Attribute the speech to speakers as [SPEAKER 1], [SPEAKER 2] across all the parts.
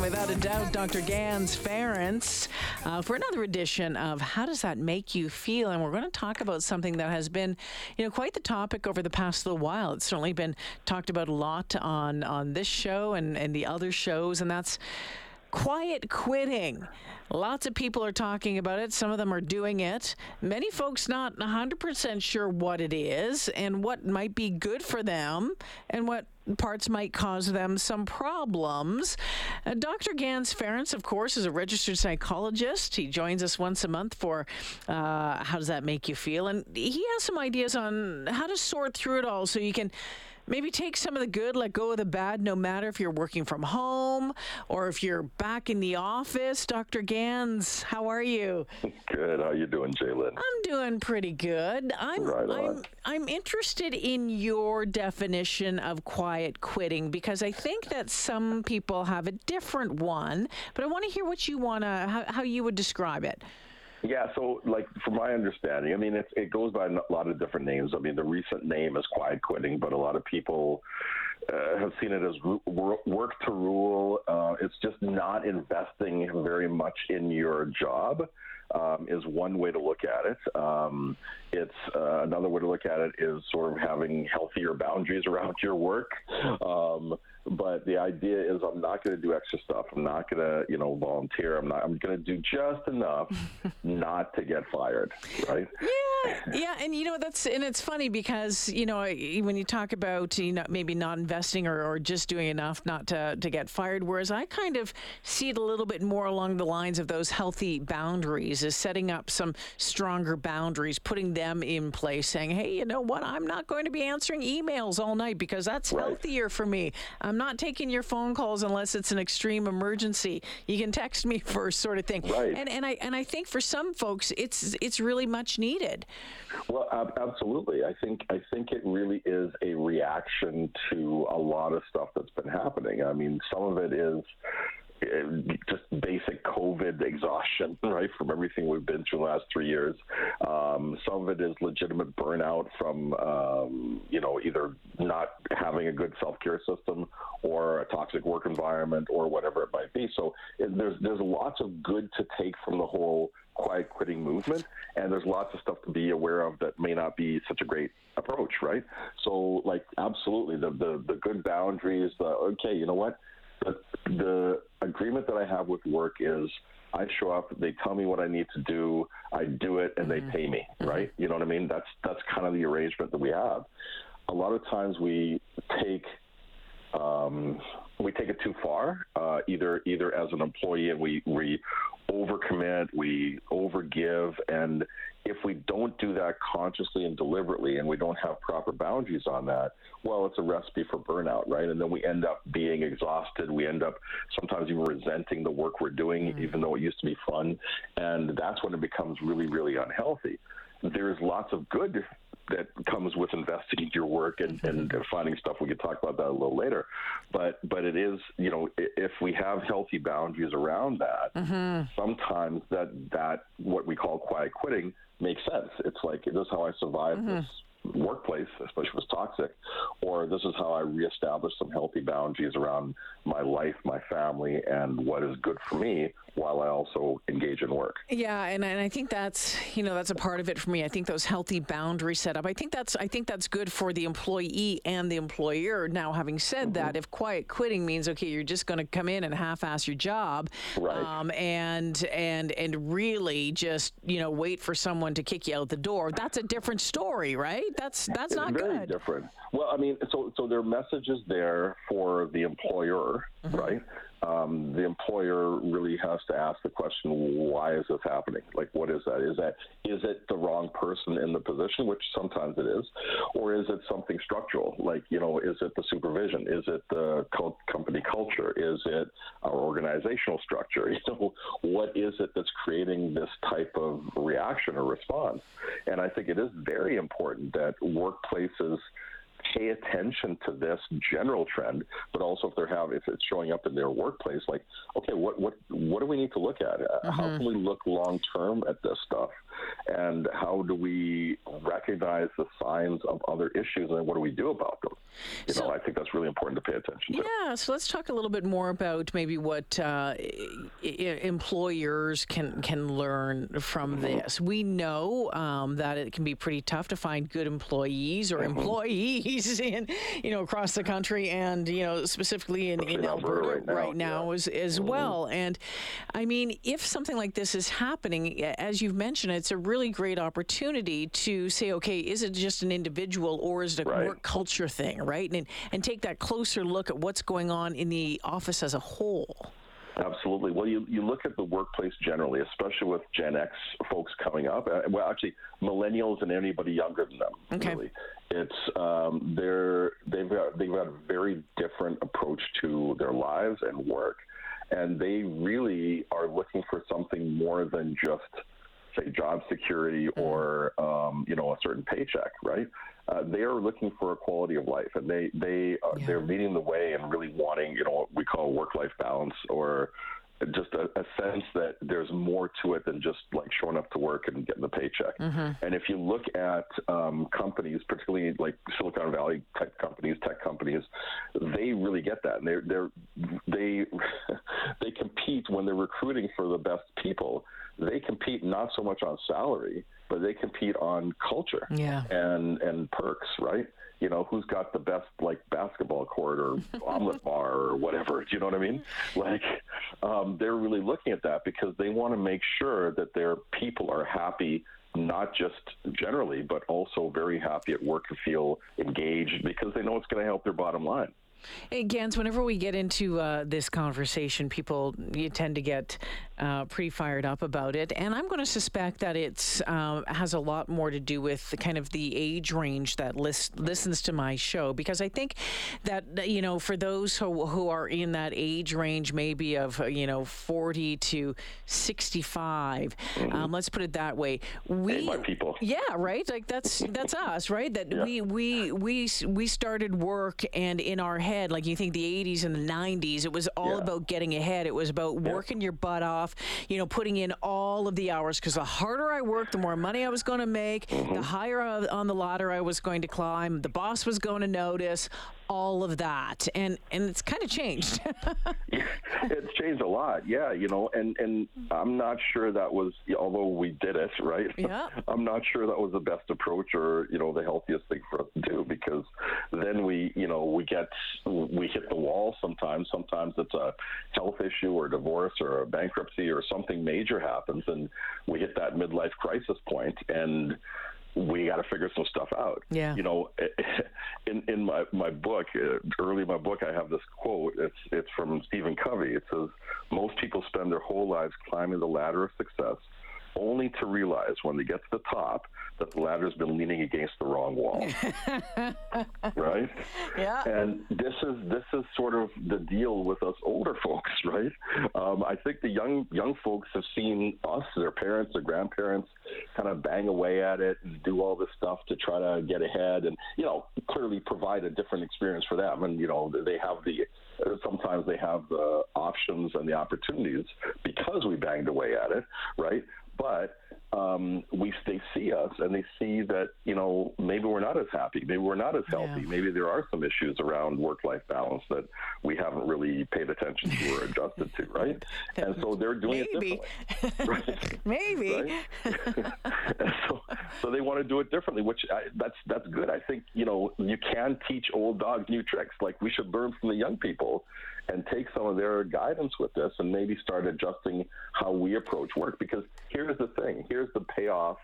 [SPEAKER 1] without a doubt, Dr. Gans Ference, uh, for another edition of How Does That Make You Feel? And we're going to talk about something that has been, you know, quite the topic over the past little while. It's certainly been talked about a lot on, on this show and, and the other shows, and that's quiet quitting. Lots of people are talking about it. Some of them are doing it. Many folks not 100% sure what it is and what might be good for them and what parts might cause them some problems. Uh, Dr. Gans Ference, of course, is a registered psychologist. He joins us once a month for uh, How Does That Make You Feel? And he has some ideas on how to sort through it all so you can maybe take some of the good, let go of the bad, no matter if you're working from home or if you're back in the office. Dr. Gans, how are you?
[SPEAKER 2] Good. How you doing, J'lyn?
[SPEAKER 1] I'm doing pretty good. I'm
[SPEAKER 2] Right on.
[SPEAKER 1] I'm I'm interested in your definition of quiet quitting because I think that some people have a different one, but I want to hear what you want to how, how you would describe it.
[SPEAKER 2] Yeah. So, like, from my understanding, I mean, it, it goes by a lot of different names. I mean, the recent name is quiet quitting, but a lot of people uh, have seen it as work to rule. Uh, it's just not investing very much in your job. Um, is one way to look at it. Um, it's uh, another way to look at it is sort of having healthier boundaries around your work. Um, but the idea is I'm not going to do extra stuff. I'm not going to, you know, volunteer. I'm not. I'm going to do just enough not to get fired. Right.
[SPEAKER 1] Yeah, yeah, and you know that's and it's funny because you know when you talk about you know maybe not investing or, or just doing enough not to to get fired, whereas I kind of see it a little bit more along the lines of those healthy boundaries, is setting up some stronger boundaries, putting them in place, saying, hey, you know what, I'm not going to be answering emails all night because that's
[SPEAKER 2] Right.
[SPEAKER 1] healthier for me. I'm not taking your phone calls unless it's an extreme emergency. You can text me first, sort of thing.
[SPEAKER 2] Right.
[SPEAKER 1] And and I and I think for some folks, it's it's really much needed.
[SPEAKER 2] Well, absolutely. I think I think it really is a reaction to a lot of stuff that's been happening. I mean, some of it is just basic COVID exhaustion, right, from everything we've been through the last three years. Um, some of it is legitimate burnout from, um, you know, either not having a good self care system or a toxic work environment or whatever it might be. So there's there's lots of good to take from the whole quiet quitting movement, and there's lots of stuff to be aware of that may not be such a great approach, right? So, like, absolutely, the the, the good boundaries. The okay, you know what? The, the agreement that I have with work is I show up, they tell me what I need to do, I do it, and they pay me, right? You know what I mean? That's that's kind of the arrangement that we have. A lot of times we take um, we take it too far, uh, either either as an employee and we we overcommit, we overgive, and if we don't do that consciously and deliberately, and we don't have proper boundaries on that, well, it's a recipe for burnout, right? And then we end up being exhausted. We end up sometimes even resenting the work we're doing, mm. even though it used to be fun, and that's when it becomes really, really unhealthy. There's lots of good that comes with investing in your work and, and mm-hmm. finding stuff. We could talk about that a little later, but but it is you know if we have healthy boundaries around that, mm-hmm. sometimes that that what we call quiet quitting makes sense. It's like this is how I survived mm-hmm. this workplace, especially if it's toxic, or this is how I reestablish some healthy boundaries around my life, my family, and what is good for me while I also engage in work.
[SPEAKER 1] Yeah, and, and I think that's you know that's a part of it for me. I think those healthy boundaries set up. I think that's I think that's good for the employee and the employer. Now, having said
[SPEAKER 2] Mm-hmm.
[SPEAKER 1] that, if quiet quitting means okay, you're just going to come in and half-ass your job,
[SPEAKER 2] Right.
[SPEAKER 1] um, and and and really just you know wait for someone to kick you out the door, that's a different story, right? That's that's
[SPEAKER 2] It's
[SPEAKER 1] not
[SPEAKER 2] very
[SPEAKER 1] good.
[SPEAKER 2] different. Well, I mean, so so there are messages there for the employer,
[SPEAKER 1] Mm-hmm.
[SPEAKER 2] right? Um, the employer really has to ask the question, why is this happening? Like, what is that? Is that is it the wrong person in the position, which sometimes it is, or is it something structural? Like, you know, is it the supervision? Is it the cul- company culture? Is it our organizational structure? You know, what is it that's creating this type of reaction or response? And I think it is very important that workplaces pay attention to this general trend, but also if they're have if it's showing up in their workplace, like okay, what what what do we need to look at? Mm-hmm. How can we look long term at this stuff, and how do we recognize the signs of other issues, and what do we do about them? You so, know, I think that's really important to pay attention
[SPEAKER 1] to. Yeah, so let's talk a little bit more about maybe what uh, employers can can learn from mm-hmm. this. We know um, that it can be pretty tough to find good employees or mm-hmm. employees in you know across the country and you know specifically in, in Alberta right now, right now yeah. as, as mm-hmm. well. And I mean, if something like this is happening, as you've mentioned, it's a really great opportunity to say, okay, is it just an individual or is it a right. work culture thing, right? And and take that closer look at what's going on in the office as a whole.
[SPEAKER 2] Absolutely. Well, you, you look at the workplace generally, especially with Gen X folks coming up. Uh, well, actually, millennials and anybody younger than them. Okay. Really, it's um, they're they've got they've got a very different approach to their lives and work, and they really are looking for something more than just say job security mm. or um, you know a certain paycheck, right? Uh, they are looking for a quality of life, and they they uh, yeah. they're leading the way and really wanting you know what we call work life balance or just a, a, sense that there's more to it than just like showing up to work and getting the paycheck. Mm-hmm. And if you look at um, companies, particularly like Silicon Valley type companies, tech companies, they really get that, and they're, they're they they compete when they're recruiting for the best people. They compete not so much on salary, but they compete on culture
[SPEAKER 1] yeah.
[SPEAKER 2] and and perks, right? You know, who's got the best like basketball court or omelet bar or whatever. Do you know what I mean? Like, um, they're really looking at that because they want to make sure that their people are happy not just generally, but also very happy at work and feel engaged because they know it's going to help their bottom line.
[SPEAKER 1] Hey, Gans, whenever we get into uh, this conversation, people you tend to get uh, pretty fired up about it, and I'm going to suspect that it uh, has a lot more to do with the kind of the age range that list, listens to my show, because I think that you know for those who who are in that age range, maybe of you know 40 to 65, mm-hmm. um, let's put it that way.
[SPEAKER 2] We, my people.
[SPEAKER 1] Yeah, right. Like that's that's us, right? That yeah. we we we we started work, and in our head. Like you think the 80s and the 90s, it was all yeah. about getting ahead. It was about yeah. working your butt off, you know, putting in all of the hours because the harder I worked, the more money I was going to make, mm-hmm. the higher on the ladder I was going to climb, the boss was going to notice, all of that. And and it's kind of changed
[SPEAKER 2] it's changed a lot. Yeah you know and and i'm not sure that was although we did it right?
[SPEAKER 1] Yeah.
[SPEAKER 2] i'm not sure that was the best approach or you know the healthiest thing for us to do because then we you know we get we hit the wall sometimes. Sometimes it's a health issue or divorce or a bankruptcy or something major happens and we hit that midlife crisis point and we got to figure some stuff out.
[SPEAKER 1] Yeah.
[SPEAKER 2] You know, in in my my book, uh, early in my book, I have this quote. It's it's from Stephen Covey. It says, "Most people spend their whole lives climbing the ladder of success, only to realize when they get to the top that the ladder's been leaning against the wrong wall. right?
[SPEAKER 1] Yeah.
[SPEAKER 2] And this is this is sort of the deal with us older folks, right? Um, I think the young young folks have seen us, their parents, their grandparents, kind of bang away at it and do all this stuff to try to get ahead, and you know, clearly provide a different experience for them. And you know, they have the sometimes they have the options and the opportunities because we banged away at it, right? But um, we they see us and they see that you know maybe we're not as happy, maybe we're not as healthy, yeah. maybe there are some issues around work-life balance that we haven't really paid attention to or adjusted to, right? and so they're doing
[SPEAKER 1] maybe.
[SPEAKER 2] it differently. Right?
[SPEAKER 1] maybe.
[SPEAKER 2] So, so they want to do it differently, which I, that's that's good. I think you know you can teach old dogs new tricks. Like we should learn from the young people and take some of their guidance with this and maybe start adjusting how we approach work. Because here's the thing here's the payoff.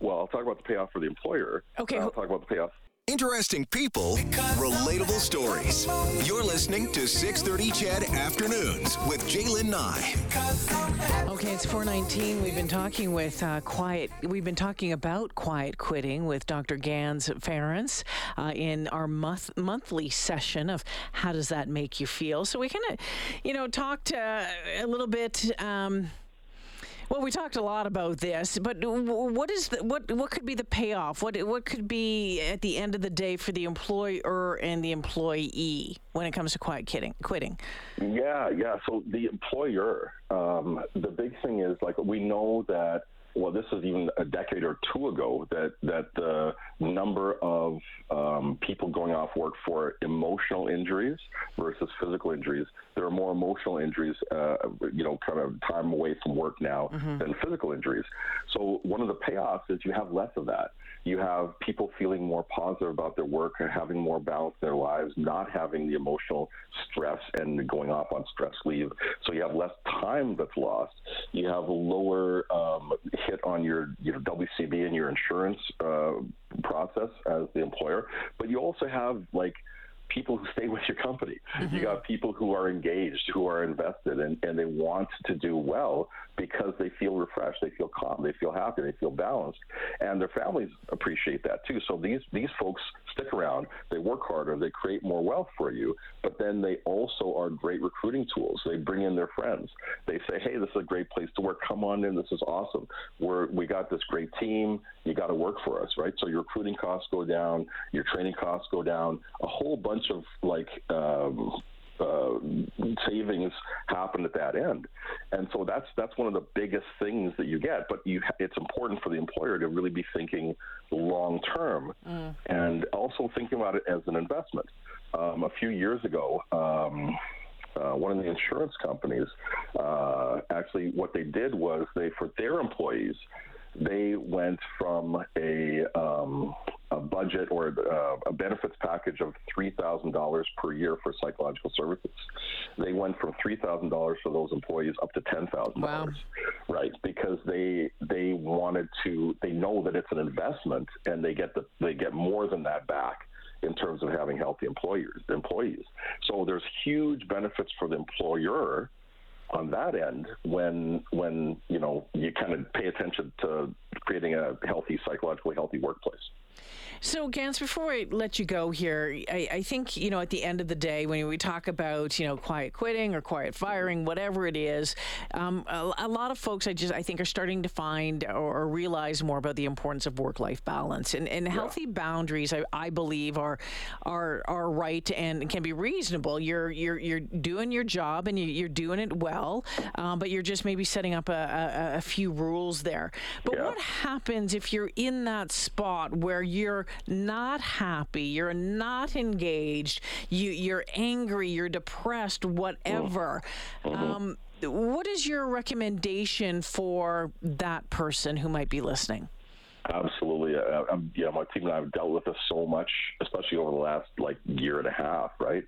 [SPEAKER 2] Well, I'll talk about the payoff for the employer.
[SPEAKER 1] Okay.
[SPEAKER 2] I'll talk about the payoff
[SPEAKER 3] Interesting people, relatable stories. You're listening to 6:30 CHED Afternoons with J'lyn Nye.
[SPEAKER 1] Okay, it's 419. We've been talking with uh, quiet. We've been talking about quiet quitting with Dr. Gans Ference uh, in our month, monthly session of how does that make you feel. So we kind of, you know, talked uh, a little bit. Um, Well, we talked a lot about this, but what is the, what what could be the payoff? What what could be at the end of the day for the employer and the employee when it comes to quiet quitting? Quitting.
[SPEAKER 2] Yeah, yeah. So the employer, um, the big thing is like we know that well, this was even a decade or two ago that that the number of um, people going off work for emotional injuries versus physical injuries. There are more emotional injuries, uh, you know, kind of time away from work now mm-hmm. than physical injuries. So one of the payoffs is you have less of that. You have people feeling more positive about their work and having more balance in their lives, not having the emotional stress and going off on stress leave. So you have less time that's lost. You have a lower um, hit on your you know, WCB and your insurance uh, process as the employer, but you also have like people who stay with your company. Mm-hmm. You got people who are engaged, who are invested, and, and they want to do well because they feel refreshed, they feel calm, they feel happy, they feel balanced, and their families appreciate that too. So these these folks stick around, they work harder, they create more wealth for you, but then they also are great recruiting tools. They bring in their friends. They say, "Hey, this is a great place to work. Come on in. This is awesome. We're we got this great team. You got to work for us, right?" So your recruiting costs go down, your training costs go down, a whole bunch of like. Um, uh, savings happen at that end, and so that's that's one of the biggest things that you get. But you, it's important for the employer to really be thinking long term, mm. and also thinking about it as an investment. Um, a few years ago. Um, uh, one of the insurance companies uh, actually what they did was they for their employees they went from a, um, a budget or uh, a benefits package of $3,000 per year for psychological services. They went from $3,000 for those employees up to $10,000. Wow. Right, because they they wanted to they know that it's an investment and they get the they get more than that back in terms of having healthy employers employees. So there's huge benefits for the employer on that end when when you know you kind of pay attention to creating a healthy psychologically healthy workplace
[SPEAKER 1] so, Gans, before I let you go here, I, I, think, you know, at the end of the day, when we talk about, you know, quiet quitting or quiet firing, whatever it is, um, a, a, lot of folks, I just, I think, are starting to find or, or realize more about the importance of work life balance. And, and healthy yeah. boundaries, I, I, believe, are, are, are right and can be reasonable. You're, you're, you're doing your job and you, are doing it well, um, but you're just maybe setting up a, a, a few rules there. But yeah. what happens if you're in that spot where you're not happy, you're not engaged, you, you're angry, you're depressed, whatever. Mm-hmm. Um, what is your recommendation for that person who might be listening?
[SPEAKER 2] Absolutely. Um, yeah, my team and I have dealt with this so much, especially over the last like year and a half, right?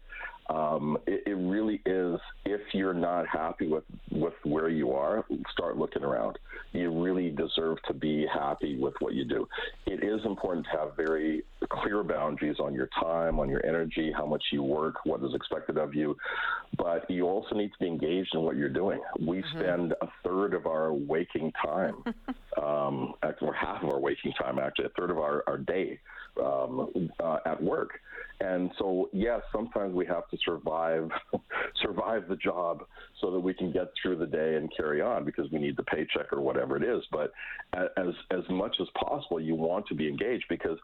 [SPEAKER 2] Um, it, it, really is. If you're not happy with with where you are, start looking around. You really deserve to be happy with what you do. It is important to have very clear boundaries on your time, on your energy, how much you work, what is expected of you. But you also need to be engaged in what you're doing. We mm-hmm. spend a third of our waking time, um, or half of our waking time, actually, a third of our, our day um, uh, at work. And so, yes, sometimes we have to survive survive the job so that we can get through the day and carry on because we need the paycheck or whatever it is. But as as much as possible, you want to be engaged because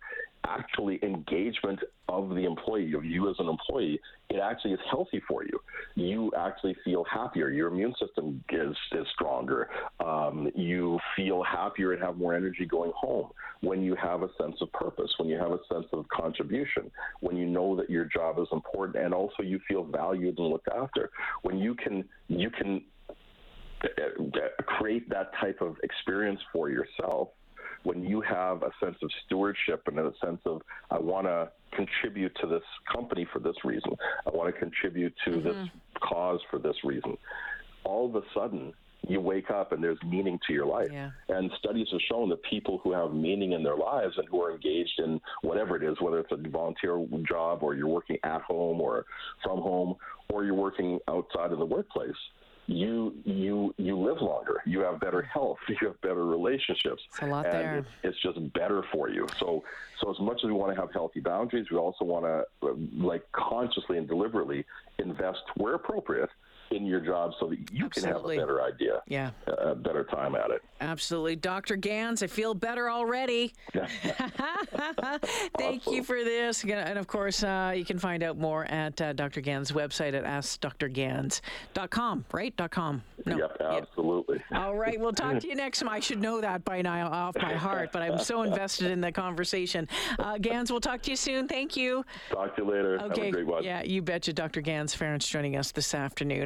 [SPEAKER 2] actually engagement of the employee, of you as an employee, it actually is healthy for you. You actually feel happier. Your immune system is, is stronger. Um, you feel happier and have more energy going home when you have a sense of purpose, when you have a sense of contribution, when you know that your job is important, and also you feel valued and looked after. When you can you can uh, uh, create that type of experience for yourself when you have a sense of stewardship and a sense of I want to contribute to this company for this reason, I want to contribute to mm-hmm. this cause for this reason, all of a sudden you wake up and there's meaning to your life. Yeah. And studies have shown that people who have meaning in their lives and who are engaged in whatever it is, whether it's a volunteer job or you're working at home or from home or you're working outside of the workplace, you you you live longer. You have better hmm. health. You have better relationships.
[SPEAKER 1] It's a lot
[SPEAKER 2] and
[SPEAKER 1] there.
[SPEAKER 2] It's, it's just better for you. So so as much as we want to have healthy boundaries, we also want to like consciously and deliberately invest where appropriate in your job so that you
[SPEAKER 1] Absolutely.
[SPEAKER 2] can have a better idea,
[SPEAKER 1] Yeah.
[SPEAKER 2] a better time at it.
[SPEAKER 1] Absolutely. Dr. Gans, I feel better already. Thank you for this. And of course, uh, you can find out more at uh, Dr. Gans' website at AskDrGans.com, right? .com. No.
[SPEAKER 2] Yep, absolutely.
[SPEAKER 1] All right. We'll talk to you next time. I should know that by now off by heart, but I'm so invested in the conversation. Uh, Gans, we'll talk to you soon. Thank you.
[SPEAKER 2] Talk to you later.
[SPEAKER 1] Okay.
[SPEAKER 2] Have a great one.
[SPEAKER 1] Yeah, you betcha. Dr. Gans Ference joining us this afternoon.